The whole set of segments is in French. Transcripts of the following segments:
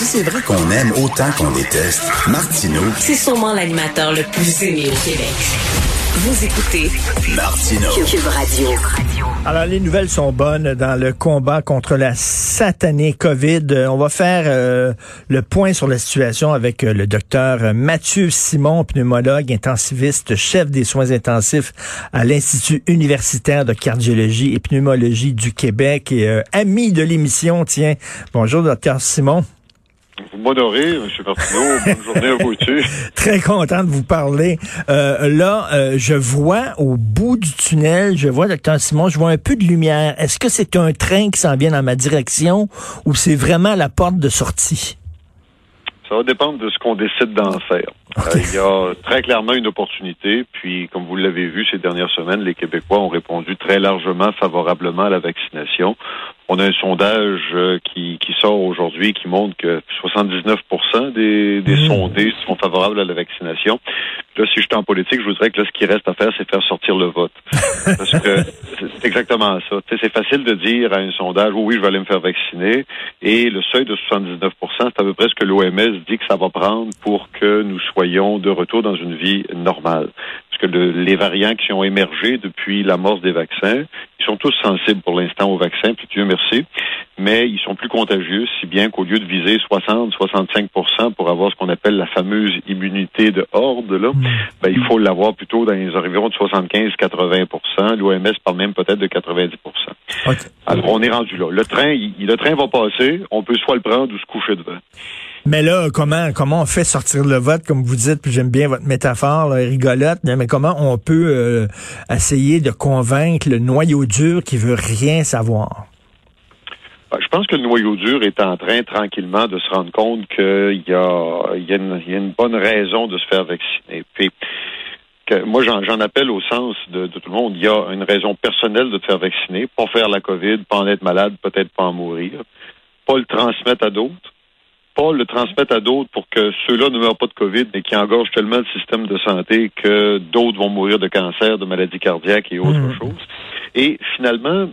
Si c'est vrai qu'on aime autant qu'on déteste, Martineau, C'est sûrement l'animateur le plus aimé au Québec. Vous écoutez Martineau. Cube Radio. Alors, les nouvelles sont bonnes dans le combat contre la satanée COVID. On va faire euh, le point sur la situation avec euh, le docteur Mathieu Simon, pneumologue, intensiviste, chef des soins intensifs à l'Institut universitaire de cardiologie et pneumologie du Québec et euh, ami de l'émission. Tiens, bonjour, docteur Simon. Vous m'honorez, M. Martineau. Bonne journée à vous aussi. Très content de vous parler. Euh, là, euh, je vois au bout du tunnel, je vois, docteur Simon, je vois un peu de lumière. Est-ce que c'est un train qui s'en vient dans ma direction ou c'est vraiment la porte de sortie? Ça va dépendre de ce qu'on décide d'en faire. Euh, il y a très clairement une opportunité. Puis, comme vous l'avez vu ces dernières semaines, les Québécois ont répondu très largement favorablement à la vaccination. On a un sondage euh, qui, qui sort aujourd'hui qui montre que 79 des, des Mmh. sondés sont favorables à la vaccination. Là, si j'étais en politique, je voudrais que là, ce qui reste à faire, c'est faire sortir le vote. Parce que c'est exactement ça. C'est facile de dire à un sondage, oui, oui, je vais aller me faire vacciner. Et le seuil de 79% c'est à peu près ce que l'OMS dit que ça va prendre pour que nous soyons de retour dans une vie normale. Parce que le- les variants qui ont émergé depuis l'amorce des vaccins, ils sont tous sensibles pour l'instant aux vaccins, puis Dieu merci, mais ils sont plus contagieux, si bien qu'au lieu de viser 60-65% pour avoir ce qu'on appelle la fameuse immunité de horde, là, ben, il faut l'avoir plutôt dans les environs de 75-80% L'OMS parle même peut-être de 90 OK. Alors, on est rendu là. Le train, il- le train va passer. On peut soit le prendre ou se coucher devant. Mais là, comment comment on fait sortir le vote, comme vous dites, puis j'aime bien votre métaphore, rigolote, mais comment on peut euh, essayer de convaincre le noyau dur qui veut rien savoir? Ben, Je pense que le noyau dur est en train tranquillement de se rendre compte qu'il y a, y, une, bonne raison de se faire vacciner. Puis, moi, j'en j'en appelle au sens de, de tout le monde. Il y a une raison personnelle de te faire vacciner, pas faire la COVID, pas en être malade, peut-être pas en mourir, pas le transmettre à d'autres, pas le transmettre à d'autres pour que ceux-là ne meurent pas de COVID, mais qui engorgent tellement le système de santé que d'autres vont mourir de cancer, de maladies cardiaques et autres Mhm. choses. Et finalement,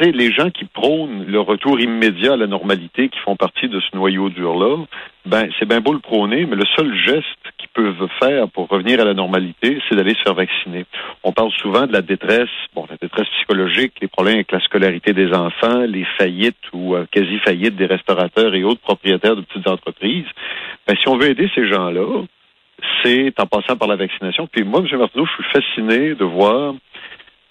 les gens qui prônent le retour immédiat à la normalité, qui font partie de ce noyau dur-là, ben, c'est bien beau le prôner, mais le seul geste qu'ils peuvent faire pour revenir à la normalité, c'est d'aller se faire vacciner. On parle souvent de la détresse, bon, la détresse psychologique, les problèmes avec la scolarité des enfants, les faillites ou euh, quasi-faillites des restaurateurs et autres propriétaires de petites entreprises. Ben, si on veut aider ces gens-là, c'est en passant par la vaccination. Puis moi, M. Martineau, je suis fasciné de voir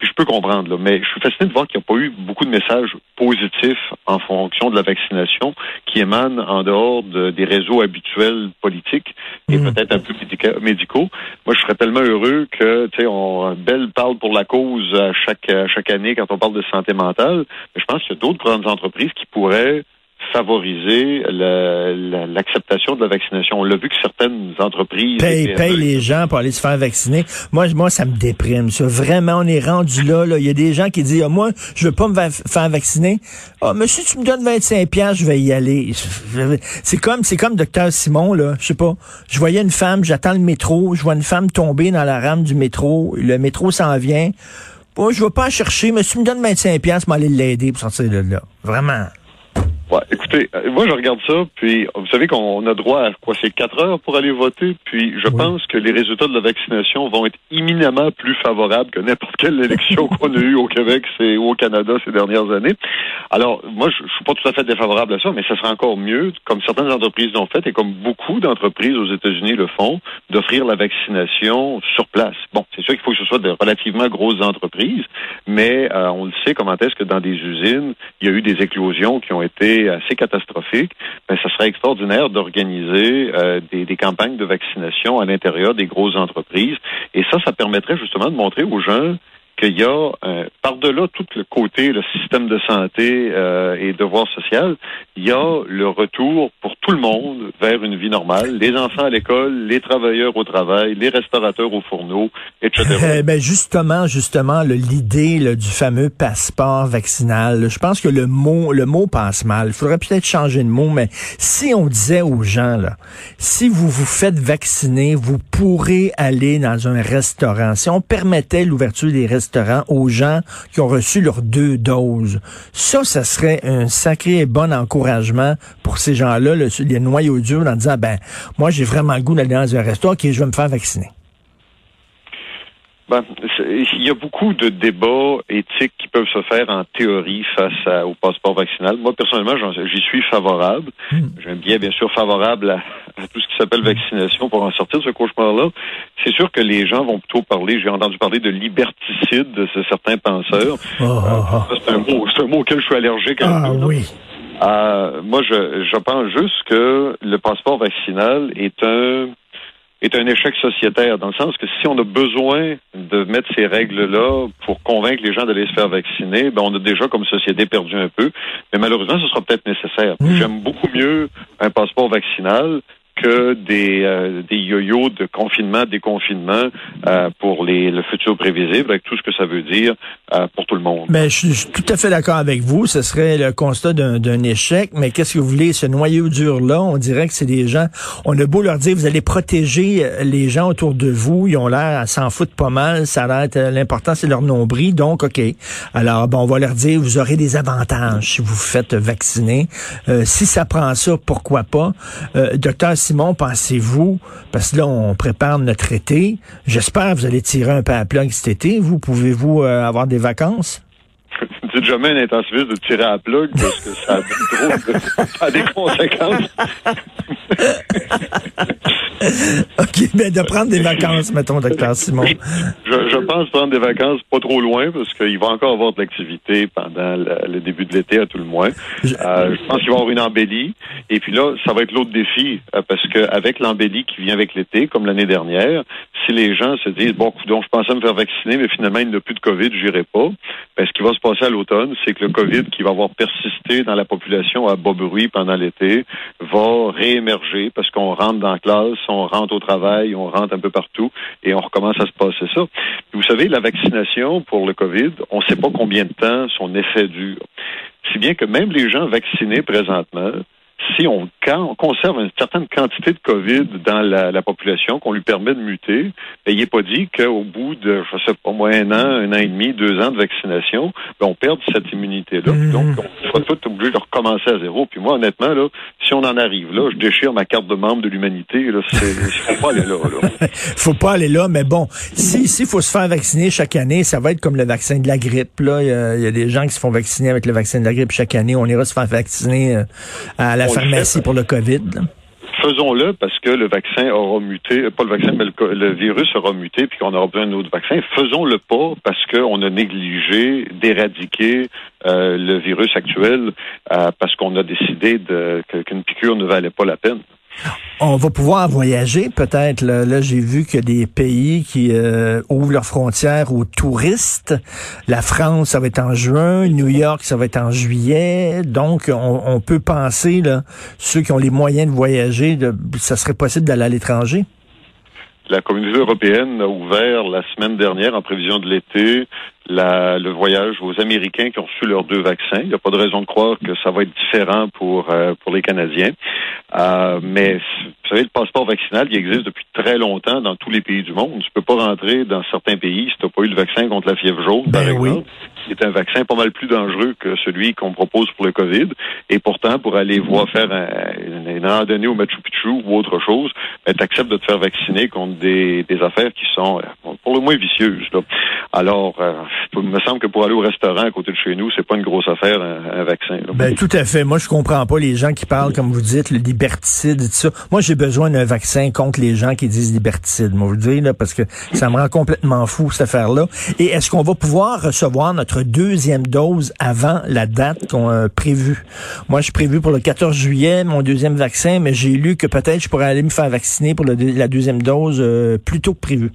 puis je peux comprendre, là, mais je suis fasciné de voir qu'il n'y a pas eu beaucoup de messages positifs en fonction de la vaccination qui émanent en dehors de- des réseaux habituels politiques et Mhm. peut-être un peu médica- médicaux. Moi, je serais tellement heureux que, tu sais, on Belle parle pour la cause à chaque, à chaque année quand on parle de santé mentale. Mais je pense qu'il y a d'autres grandes entreprises qui pourraient favoriser la- la- l'acceptation de la vaccination. On l'a vu que certaines entreprises... Paye, et paye PME les gens pour aller se faire vacciner. Moi, je- moi, ça me déprime. Ça. Vraiment, on est rendu là. là. Il y a des gens qui disent, ah, moi, je veux pas me va- faire vacciner. Ah, monsieur, tu me donnes 25 pièces, je vais y aller. C'est comme, c'est comme docteur Simon, là. Je sais pas. Je voyais une femme, j'attends le métro, je vois une femme tomber dans la rame du métro. Le métro s'en vient. Bon, je vais pas en chercher, mais si tu me donnes 25 pièces, m'aller l'aider pour sortir de là. Vraiment. Ouais, écoutez, euh, moi je regarde ça, puis vous savez qu'on a droit à quoi c'est quatre heures pour aller voter, puis je Oui. pense que les résultats de la vaccination vont être imminemment plus favorables que n'importe quelle élection qu'on a eue au Québec c'est, ou au Canada ces dernières années. Alors, moi, je, je suis pas tout à fait défavorable à ça, mais ça sera encore mieux, comme certaines entreprises l'ont fait et comme beaucoup d'entreprises aux États-Unis le font, d'offrir la vaccination sur place. Bon, c'est sûr qu'il faut que ce soit de relativement grosses entreprises, mais euh, on le sait comment est-ce que dans des usines, il y a eu des éclosions qui ont été assez catastrophiques. Ben, ça serait extraordinaire d'organiser euh, des, des campagnes de vaccination à l'intérieur des grosses entreprises. Et ça, ça permettrait justement de montrer aux gens qu'il y a, euh, par-delà tout le côté, le système de santé euh, et devoir social, il y a le retour pour tout le monde vers une vie normale. Les enfants à l'école, les travailleurs au travail, les restaurateurs aux fourneaux, etc. Eh ben justement, justement, l'idée du fameux passeport vaccinal, je pense que le mot, le mot passe mal. Il faudrait peut-être changer de mot, mais si on disait aux gens, là, si vous vous faites vacciner, vous pourrez aller dans un restaurant. Si on permettait l'ouverture des restaurants aux gens qui ont reçu leurs deux doses, ça, ça serait un sacré et bon encouragement pour ces gens-là, le, les noyaux durs, en disant, ben, moi, j'ai vraiment le goût d'aller dans un restaurant, qui je vais me faire vacciner. Ben, il y a beaucoup de débats éthiques qui peuvent se faire en théorie face au passeport vaccinal. Moi, personnellement, j'y suis favorable. Hmm. J'aime bien, bien sûr, favorable à, qui s'appelle vaccination pour en sortir de ce cauchemar-là. C'est sûr que les gens vont plutôt parler, j'ai entendu parler de liberticide de certains penseurs. Oh, oh, oh. c'est un mot, c'est un mot auquel je suis allergique. Ah oui. Euh, moi, je, je pense juste que le passeport vaccinal est un est un échec sociétaire, dans le sens que si on a besoin de mettre ces règles-là pour convaincre les gens d'aller se faire vacciner, ben on a déjà comme société perdu un peu. Mais malheureusement, ce sera peut-être nécessaire. Mmh. J'aime beaucoup mieux un passeport vaccinal que des, euh, des yo-yo de confinement, déconfinement euh, pour les, le futur prévisible, avec tout ce que ça veut dire euh, pour tout le monde. Ben, je, suis tout à fait d'accord avec vous. Ce serait le constat d'un échec. Mais qu'est-ce que vous voulez, ce noyau dur-là, on dirait que c'est des gens, on a beau leur dire, vous allez protéger les gens autour de vous, ils ont l'air à s'en foutre pas mal, ça a l'air, l'important c'est leur nombril, donc OK. Alors, bon, on va leur dire, vous aurez des avantages si vous vous faites vacciner. si ça prend ça, pourquoi pas? docteur Simon, pensez-vous, parce que là, on prépare notre été, j'espère que vous allez tirer un peu à plug cet été. Vous, pouvez-vous euh, avoir des vacances? Dites jamais un intensiviste de tirer à plug parce que ça a, trop ça a des conséquences. OK, mais de prendre des vacances, mettons, docteur Simon. Je, pense prendre des vacances pas trop loin parce qu'il va encore avoir de l'activité pendant le, début de l'été, à tout le moins. Je, euh, pense qu'il va y avoir une embellie. Et puis là, ça va être l'autre défi euh, parce qu'avec l'embellie qui vient avec l'été, comme l'année dernière, si les gens se disent, bon, donc je pensais me faire vacciner, mais finalement, il n'y a plus de COVID, j'irai pas. Ben, ce qui va se passer à l'automne, c'est que le COVID qui va avoir persisté dans la population à bas bruit pendant l'été va réémerger parce qu'on rentre dans la classe, on rentre au travail, on rentre un peu partout et on recommence à se passer ça. vous savez, la vaccination pour le COVID, on ne sait pas combien de temps son effet dure. Si bien que même les gens vaccinés présentement, si on, quand on conserve une certaine quantité de COVID dans la, population, qu'on lui permet de muter, ben, il n'est pas dit qu'au bout de, je sais pas, moins un an, un an et demi, deux ans de vaccination, ben, on perde cette immunité-là. Mmh. Donc, on sera tout obligé de recommencer à zéro. Puis moi, honnêtement, là, si on en arrive là, je déchire ma carte de membre de l'humanité. Là, faut pas aller là. là. faut pas aller là, mais bon, si s'il faut se faire vacciner chaque année, ça va être comme le vaccin de la grippe. Là, il y, a des gens qui se font vacciner avec le vaccin de la grippe chaque année. On ira se faire vacciner euh, à la pharmacie pour le COVID. Faisons-le parce que le vaccin aura muté, pas le vaccin, mais le, virus aura muté, puis qu'on aura besoin d'un autre vaccin. Faisons-le pas parce qu'on a négligé d'éradiquer euh, le virus actuel, euh, parce qu'on a décidé qu'une piqûre ne valait pas la peine. On va pouvoir voyager peut-être. Là, j'ai vu que des pays qui euh, ouvrent leurs frontières aux touristes. La France, ça va être en juin. New York, ça va être en juillet. Donc, on, peut penser, là, ceux qui ont les moyens de voyager, ça serait possible d'aller à l'étranger? La communauté européenne a ouvert la semaine dernière, en prévision de l'été, le voyage aux Américains qui ont reçu leurs deux vaccins. Il n'y a pas de raison de croire que ça va être différent pour euh, pour les Canadiens. Euh, mais vous savez, le passeport vaccinal, il existe depuis très longtemps dans tous les pays du monde. Tu peux pas rentrer dans certains pays si tu n'as pas eu le vaccin contre la fièvre jaune, par ben exemple. C'est un vaccin pas mal plus dangereux que celui qu'on propose pour le COVID. Et pourtant, pour aller voir faire un, une randonnée au Machu Picchu ou autre chose, ben, tu acceptes de te faire vacciner contre des, des affaires qui sont euh, pour le moins vicieuses. Là. Alors, il me semble que pour aller au restaurant à côté de chez nous, c'est pas une grosse affaire, un, vaccin. Ben, tout à fait. Moi, je comprends pas les gens qui parlent, comme vous dites, le liberticide et tout ça. Moi, j'ai besoin d'un vaccin contre les gens qui disent liberticide, moi, vous dites, là, parce que ça me rend complètement fou, cette affaire-là. Et est-ce qu'on va pouvoir recevoir notre deuxième dose avant la date qu'on a prévue? Moi, je suis prévu pour le 14 juillet, mon deuxième vaccin, mais j'ai lu que peut-être je pourrais aller me faire vacciner pour la deuxième dose euh, plus tôt que prévu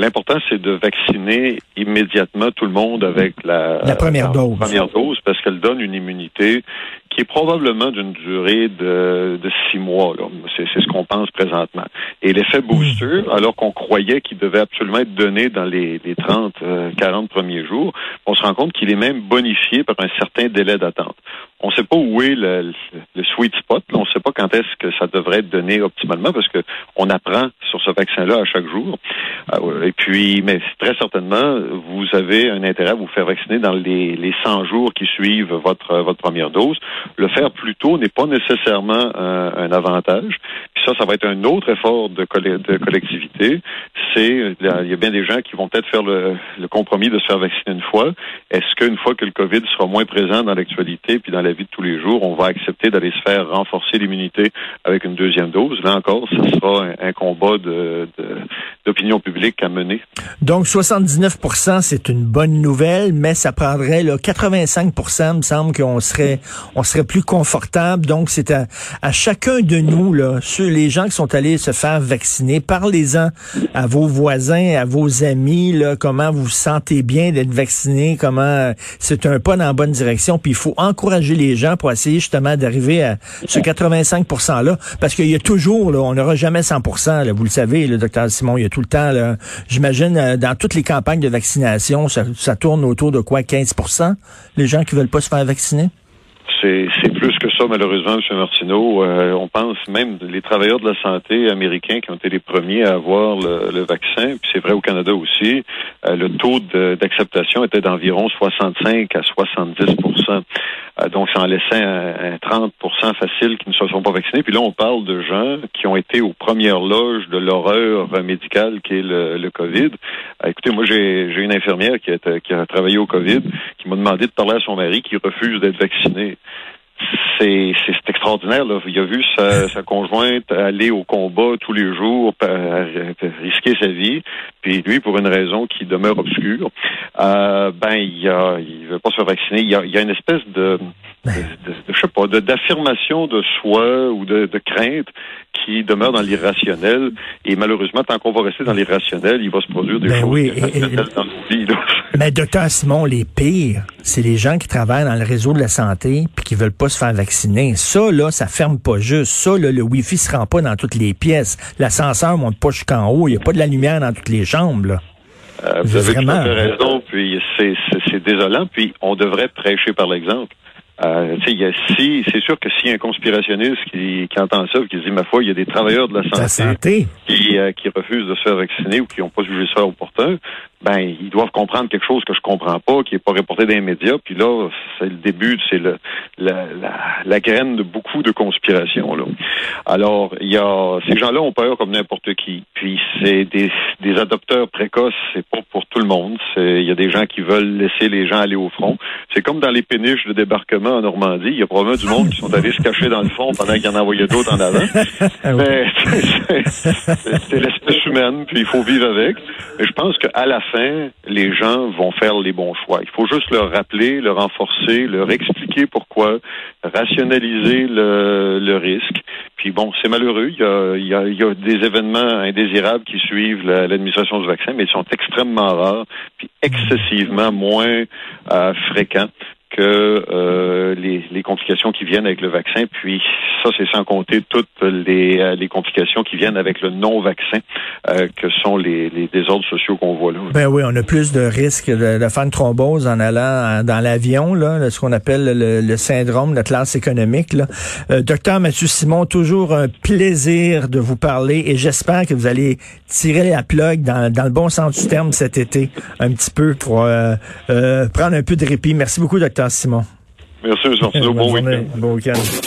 L'important, c'est de vacciner immédiatement tout le monde avec la, la première dose. Première dose parce qu'elle donne une immunité qui est probablement d'une durée de, de six mois. C'est ce qu'on pense présentement. Et l'effet booster, alors qu'on croyait qu'il devait absolument être donné dans les, les 30, 40 euh, premiers jours, on se rend compte qu'il est même bonifié par un certain délai d'attente. On ne sait pas où est le, sweet spot. On ne sait pas quand est-ce que ça devrait être donné optimalement parce que on apprend sur ce vaccin-là à chaque jour. Euh, et puis, mais très certainement, vous avez un intérêt à vous faire vacciner dans les, les 100 jours qui suivent votre, votre première dose. Le faire plus tôt n'est pas nécessairement un, avantage. Puis ça, ça va être un autre effort de, collectivité. C'est, il y a bien des gens qui vont peut-être faire le, le, compromis de se faire vacciner une fois. Est-ce qu'une fois que le COVID sera moins présent dans l'actualité puis dans la vie de tous les jours, on va accepter d'aller se faire renforcer l'immunité avec une deuxième dose? Là encore, ce sera un, combat d'opinion publique à mener. Donc, 79 c'est une bonne nouvelle, mais ça prendrait là, 85 me semble qu'on serait, on serait plus confortable. Donc, c'est à, chacun de nous, là, ceux, les gens qui sont allés se faire vacciner, parlez-en à vos voisins, à vos amis, là, comment vous vous sentez bien d'être vacciné, comment c'est un pas dans la bonne direction. Puis il faut encourager les gens pour essayer justement d'arriver à ce 85 %-là. Parce qu'il y a toujours, là, on n'aura jamais 100 là, vous le savez, le docteur Simon, il y a tout le temps, j'imagine, euh, dans toutes les campagnes de vaccination, ça, tourne autour de quoi, 15 les gens qui veulent pas se faire vacciner? c'est plus que ça, malheureusement, M. Martineau. Euh, on pense même les travailleurs de la santé américains qui ont été les premiers à avoir le, vaccin, puis c'est vrai au Canada aussi, euh, le taux d'acceptation était d'environ 65 à 70 euh, Donc, ça en laissait un, 30% facile qui ne se sont pas vaccinés. Puis là, on parle de gens qui ont été aux premières loges de l'horreur médicale qui est le, COVID. écoutez, moi, j'ai une infirmière qui a travaillé au COVID qui m'a demandé de parler à son mari qui refuse d'être vacciné c'est extraordinaire. Là. Il a vu sa, sa, conjointe aller au combat tous les jours, risquer sa vie, puis lui, pour une raison qui demeure obscure, euh, ben il a, il veut pas se faire vacciner. Il y a, il y a une espèce de, de, de, je sais pas, d'affirmation de, soi ou de, de crainte qui demeure dans l'irrationnel. Et malheureusement, tant qu'on va rester dans l'irrationnel, il va se produire des ben choses oui, dans nos vies. Mais docteur Simon, les pires, c'est les gens qui travaillent dans le réseau de la santé puis qui veulent pas se faire vacciner. Ça, là, ça ferme pas juste. Ça, là, le Wi-Fi se rend pas dans toutes les pièces. L'ascenseur monte pas jusqu'en haut. Il n'y a pas de la lumière dans toutes les chambres. Là. Euh, vous avez Vraiment. raison, puis c'est désolant, puis on devrait prêcher par l'exemple. Euh, si, c'est sûr que s'il y a un conspirationniste qui, qui entend ça, qui dit ma foi, il y a des travailleurs de la santé, Qui, euh, qui refusent de se faire vacciner ou qui n'ont pas jugé ça opportun, ben ils doivent comprendre quelque chose que je comprends pas, qui est pas reporté dans les médias. Puis là, c'est le début, c'est le la, la, la, graine de beaucoup de conspirations. Là. Alors, il y a ces gens-là ont peur comme n'importe qui. Puis c'est des, des adopteurs précoces, c'est pas pour tout le monde. Il y a des gens qui veulent laisser les gens aller au front. C'est comme dans les péniches de débarquement en Normandie. Il y a probablement du monde qui sont allés se cacher dans le fond pendant qu'il y en envoyait d'autres en avant. Mais c'est l'espèce humaine, puis il faut vivre avec. Mais je pense qu'à la les gens vont faire les bons choix. Il faut juste leur rappeler, leur renforcer, leur expliquer pourquoi, rationaliser le, risque. Puis bon, c'est malheureux. Il y, a, des événements indésirables qui suivent l'administration du vaccin, mais ils sont extrêmement rares, puis excessivement moins euh, fréquents que euh, les, les, complications qui viennent avec le vaccin. Puis ça, c'est sans compter toutes les, euh, les, complications qui viennent avec le non-vaccin, euh, que sont les, les, désordres sociaux qu'on voit là. Ben oui, on a plus de risques de, de faire une thrombose en allant dans l'avion, là, ce qu'on appelle le, le, syndrome de classe économique. Là. Euh, docteur Mathieu Simon, toujours un plaisir de vous parler et j'espère que vous allez tirer la plug dans, dans le bon sens du terme cet été, un petit peu pour euh, prendre un peu de répit. Merci beaucoup, docteur Simon. Merci, M. Bon week-end. Bon week-end.